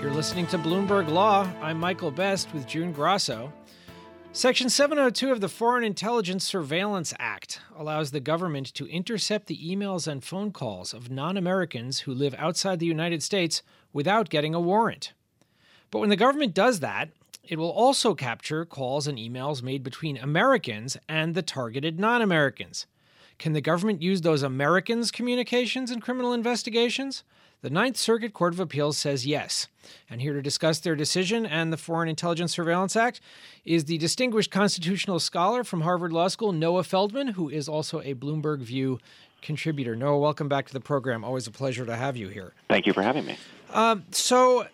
You're listening to Bloomberg Law. I'm Michael Best with June Grasso. Section 702 of the Foreign Intelligence Surveillance Act allows the government to intercept the emails and phone calls of non Americans who live outside the United States without getting a warrant. But when the government does that, it will also capture calls and emails made between Americans and the targeted non Americans. Can the government use those Americans' communications in criminal investigations? The Ninth Circuit Court of Appeals says yes. And here to discuss their decision and the Foreign Intelligence Surveillance Act is the distinguished constitutional scholar from Harvard Law School, Noah Feldman, who is also a Bloomberg View contributor. Noah, welcome back to the program. Always a pleasure to have you here. Thank you for having me. Um, so,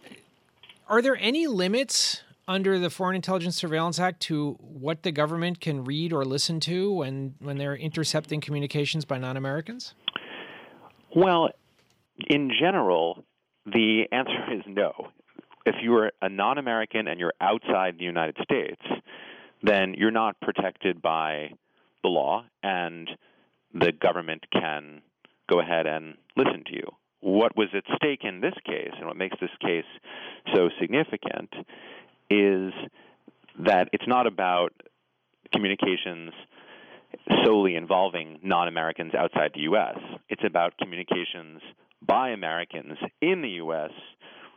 are there any limits under the Foreign Intelligence Surveillance Act to what the government can read or listen to when, when they're intercepting communications by non Americans? Well, in general, the answer is no. If you're a non American and you're outside the United States, then you're not protected by the law, and the government can go ahead and listen to you. What was at stake in this case, and what makes this case so significant, is that it's not about communications solely involving non Americans outside the U.S., it's about communications by Americans in the U.S.,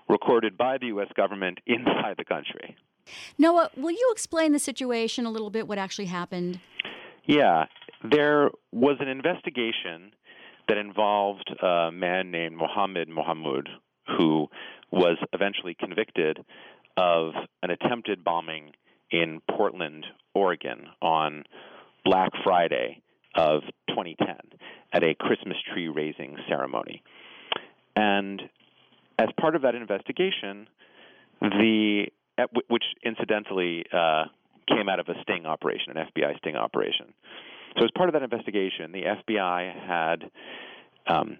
recorded by the U.S. government inside the country. Noah, will you explain the situation a little bit, what actually happened? Yeah, there was an investigation that involved a man named Mohammed Mohamud, who was eventually convicted of an attempted bombing in Portland, Oregon on Black Friday of 2010 at a Christmas tree raising ceremony. And as part of that investigation, the which incidentally uh, came out of a sting operation, an FBI sting operation. So as part of that investigation, the FBI had um,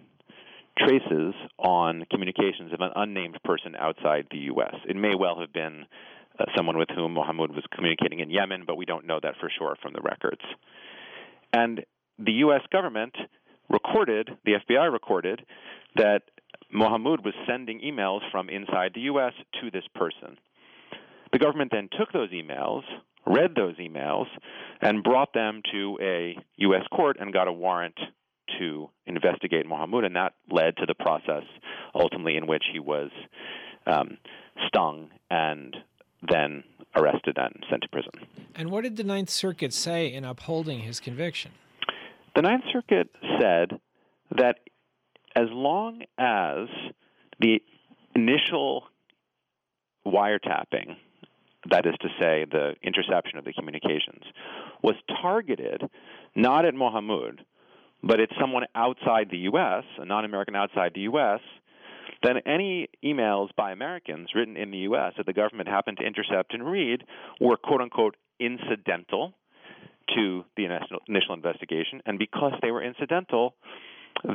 traces on communications of an unnamed person outside the U.S. It may well have been uh, someone with whom Mohammed was communicating in Yemen, but we don't know that for sure from the records. And the U.S. government recorded, the FBI recorded, that Mohammed was sending emails from inside the U.S. to this person. The government then took those emails, read those emails, and brought them to a U.S. court and got a warrant to investigate Mohammed, and that led to the process ultimately in which he was um, stung and then arrested and sent to prison. And what did the Ninth Circuit say in upholding his conviction? The Ninth Circuit said that as long as the initial wiretapping, that is to say, the interception of the communications, was targeted not at Mohammed, but at someone outside the U.S., a non American outside the U.S., then any emails by Americans written in the U.S. that the government happened to intercept and read were quote unquote incidental to the initial investigation. And because they were incidental,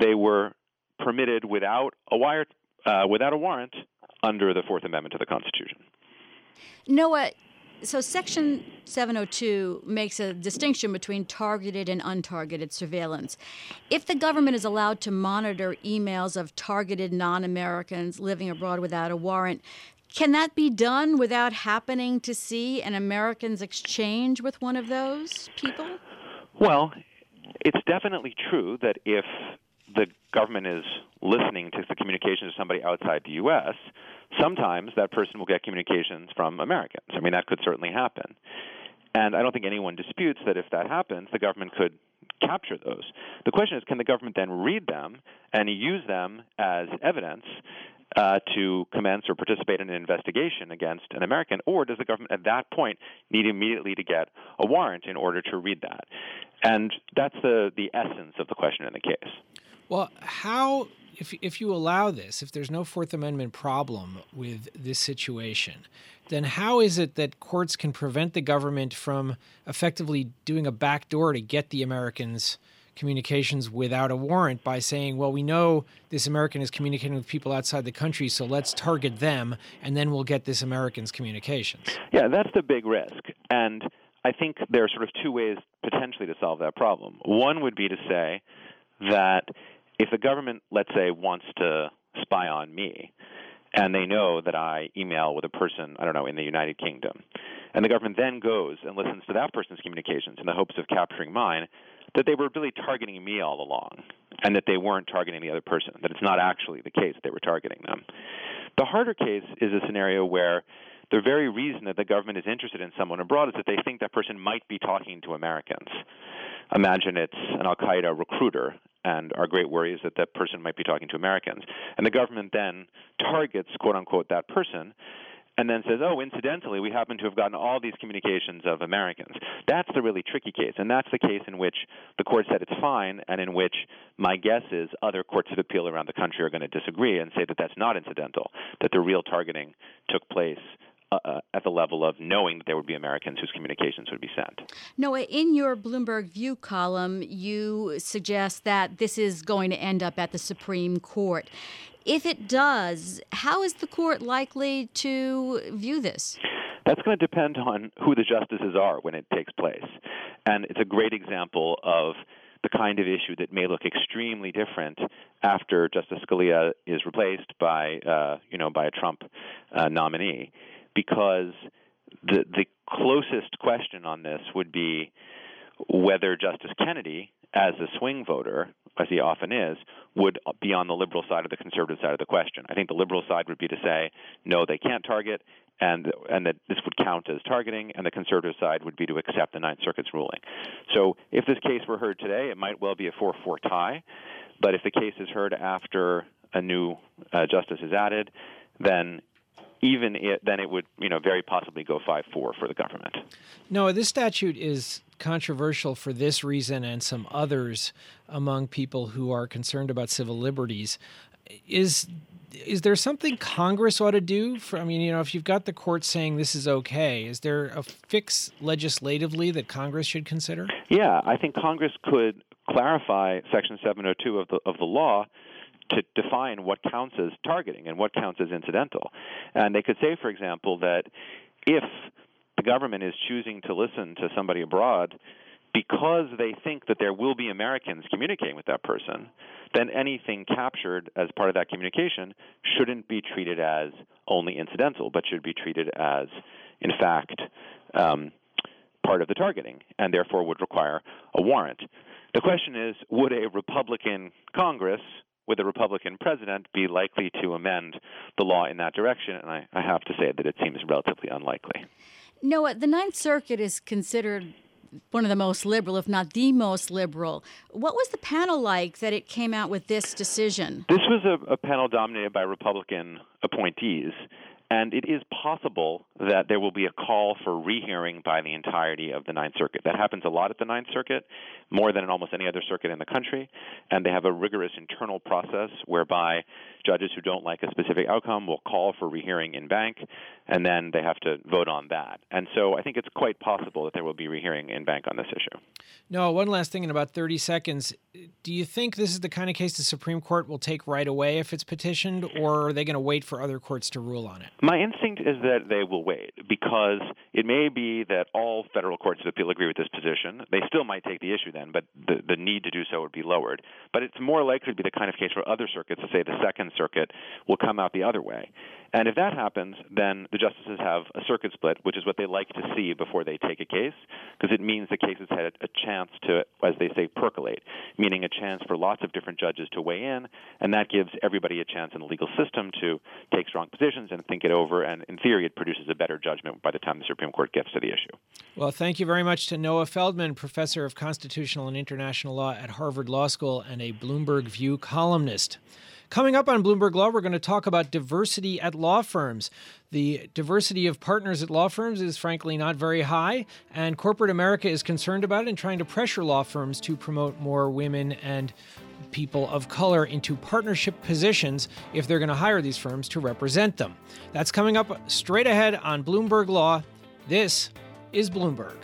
they were permitted without a wire, uh, without a warrant under the Fourth Amendment to the Constitution. Noah, so Section 702 makes a distinction between targeted and untargeted surveillance. If the government is allowed to monitor emails of targeted non Americans living abroad without a warrant, can that be done without happening to see an American's exchange with one of those people? Well, it's definitely true that if the government is listening to the communications of somebody outside the U.S., sometimes that person will get communications from Americans. I mean, that could certainly happen. And I don't think anyone disputes that if that happens, the government could capture those. The question is, can the government then read them and use them as evidence uh, to commence or participate in an investigation against an American, or does the government at that point need immediately to get a warrant in order to read that? And that's the, the essence of the question in the case. Well, how if if you allow this, if there's no Fourth Amendment problem with this situation, then how is it that courts can prevent the government from effectively doing a backdoor to get the Americans' communications without a warrant by saying, well, we know this American is communicating with people outside the country, so let's target them, and then we'll get this American's communications? Yeah, that's the big risk. And I think there are sort of two ways potentially to solve that problem. One would be to say that if the government, let's say, wants to spy on me, and they know that I email with a person, I don't know, in the United Kingdom. And the government then goes and listens to that person's communications in the hopes of capturing mine, that they were really targeting me all along and that they weren't targeting the other person, that it's not actually the case that they were targeting them. The harder case is a scenario where the very reason that the government is interested in someone abroad is that they think that person might be talking to Americans. Imagine it's an Al Qaeda recruiter, and our great worry is that that person might be talking to Americans. And the government then targets, quote unquote, that person and then says, oh, incidentally, we happen to have gotten all these communications of Americans. That's the really tricky case. And that's the case in which the court said it's fine, and in which my guess is other courts of appeal around the country are going to disagree and say that that's not incidental, that the real targeting took place uh, uh, at the level of knowing that there would be Americans whose communications would be sent. Noah, in your Bloomberg View column, you suggest that this is going to end up at the Supreme Court. If it does, how is the court likely to view this? That's going to depend on who the justices are when it takes place. And it's a great example of the kind of issue that may look extremely different after Justice Scalia is replaced by, uh, you know, by a Trump uh, nominee, because the the closest question on this would be whether Justice Kennedy, as a swing voter, as he often is, would be on the liberal side or the conservative side of the question. I think the liberal side would be to say, no, they can't target, and and that this would count as targeting, and the conservative side would be to accept the Ninth Circuit's ruling. So if this case were heard today, it might well be a 4-4 tie, but if the case is heard after a new uh, justice is added, then even it, then it would, you know, very possibly go 5-4 for the government. Noah, this statute is controversial for this reason and some others among people who are concerned about civil liberties. Is is there something Congress ought to do? For, I mean, you know, if you've got the court saying this is okay, is there a fix legislatively that Congress should consider? Yeah, I think Congress could clarify Section 702 of the of the law to define what counts as targeting and what counts as incidental. And they could say, for example, that if the government is choosing to listen to somebody abroad because they think that there will be Americans communicating with that person, then anything captured as part of that communication shouldn't be treated as only incidental, but should be treated as, in fact, um, part of the targeting, and therefore would require a warrant. The question is would a Republican Congress with a Republican president be likely to amend the law in that direction? And I, I have to say that it seems relatively unlikely. Noah, the Ninth Circuit is considered one of the most liberal, if not the most liberal. What was the panel like that it came out with this decision? This was a, a panel dominated by Republican appointees. And it is possible that there will be a call for rehearing by the entirety of the Ninth Circuit. That happens a lot at the Ninth Circuit, more than in almost any other circuit in the country. And they have a rigorous internal process whereby judges who don't like a specific outcome will call for rehearing in banc, and then they have to vote on that. And so I think it's quite possible that there will be rehearing in banc on this issue. Noah, one last thing in about 30 seconds. Do you think this is the kind of case the Supreme Court will take right away if it's petitioned, or are they going to wait for other courts to rule on it? My instinct is that they will wait because it may be that all federal courts of appeal agree with this position. They still might take the issue then, but the, the need to do so would be lowered. But it's more likely to be the kind of case where other circuits, to say the Second Circuit, will come out the other way. And if that happens, then the justices have a circuit split, which is what they like to see before they take a case, because it means the case has had a chance to, as they say, percolate, meaning a chance for lots of different judges to weigh in, and that gives everybody a chance in the legal system to take strong positions and think it over. And in theory, it produces a better judgment by the time the Supreme Court gets to the issue. Well, thank you very much to Noah Feldman, professor of constitutional and international law at Harvard Law School and a Bloomberg View columnist. Coming up on Bloomberg Law, we're going to talk about diversity at law firms. The diversity of partners at law firms is frankly not very high, and corporate America is concerned about it and trying to pressure law firms to promote more women and people of color into partnership positions if they're going to hire these firms to represent them. That's coming up straight ahead on Bloomberg Law. This is Bloomberg.